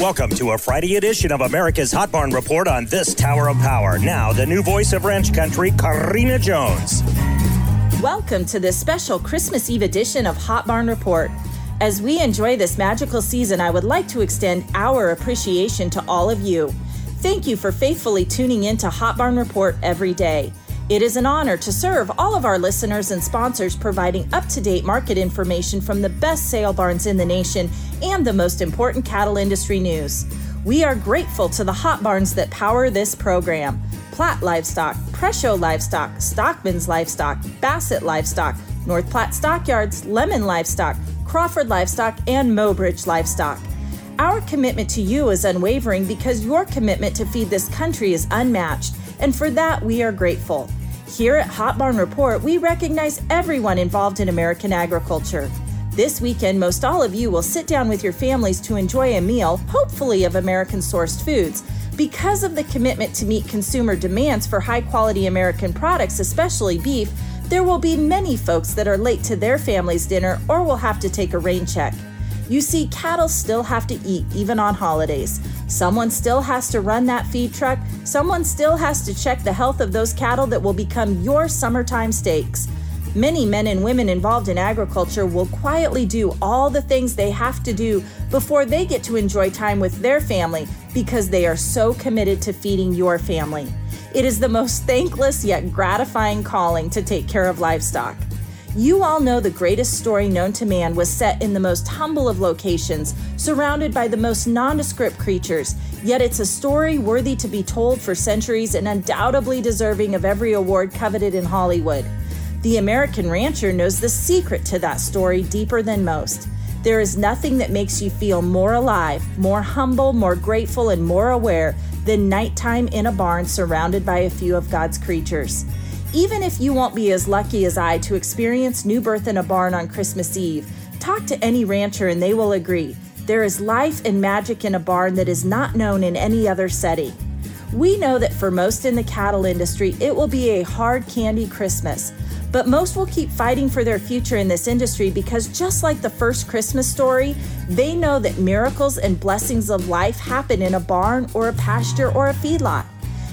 Welcome to a Friday edition of America's Hot Barn Report on this Tower of Power. Now, the new voice of ranch country, Karina Jones. Welcome to this special Christmas Eve edition of Hot Barn Report. As we enjoy this magical season, I would like to extend our appreciation to all of you. Thank you for faithfully tuning in to Hot Barn Report every day. It is an honor to serve all of our listeners and sponsors providing up to date market information from the best sale barns in the nation and the most important cattle industry news. We are grateful to the hot barns that power this program Platte Livestock, Presho Livestock, Stockman's Livestock, Bassett Livestock, North Platte Stockyards, Lemmon Livestock, Crawford Livestock, and Mobridge Livestock. Our commitment to you is unwavering because your commitment to feed this country is unmatched, and for that we are grateful. Here at Hot Barn Report, we recognize everyone involved in American agriculture. This weekend, most all of you will sit down with your families to enjoy a meal, hopefully of American sourced foods. Because of the commitment to meet consumer demands for high quality American products, especially beef, there will be many folks that are late to their family's dinner or will have to take a rain check. You see, cattle still have to eat even on holidays. Someone still has to run that feed truck. Someone still has to check the health of those cattle that will become your summertime steaks. Many men and women involved in agriculture will quietly do all the things they have to do before they get to enjoy time with their family because they are so committed to feeding your family. It is the most thankless yet gratifying calling to take care of livestock. You all know the greatest story known to man was set in the most humble of locations, surrounded by the most nondescript creatures, yet it's a story worthy to be told for centuries and undoubtedly deserving of every award coveted in Hollywood. The American rancher knows the secret to that story deeper than most. There is nothing that makes you feel more alive, more humble, more grateful, and more aware than nighttime in a barn surrounded by a few of God's creatures. Even if you won't be as lucky as I to experience new birth in a barn on Christmas Eve, talk to any rancher and they will agree. There is life and magic in a barn that is not known in any other setting. We know that for most in the cattle industry, it will be a hard candy Christmas. But most will keep fighting for their future in this industry because, just like the first Christmas story, they know that miracles and blessings of life happen in a barn or a pasture or a feedlot.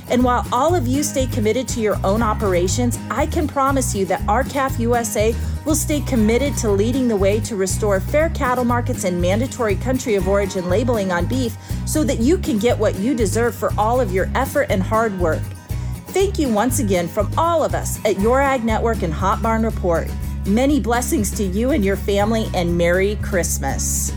And while all of you stay committed to your own operations, I can promise you that R-CALF USA will stay committed to leading the way to restore fair cattle markets and mandatory country of origin labeling on beef so that you can get what you deserve for all of your effort and hard work. Thank you once again from all of us at Your Ag Network and Hot Barn Report. Many blessings to you and your family, and Merry Christmas.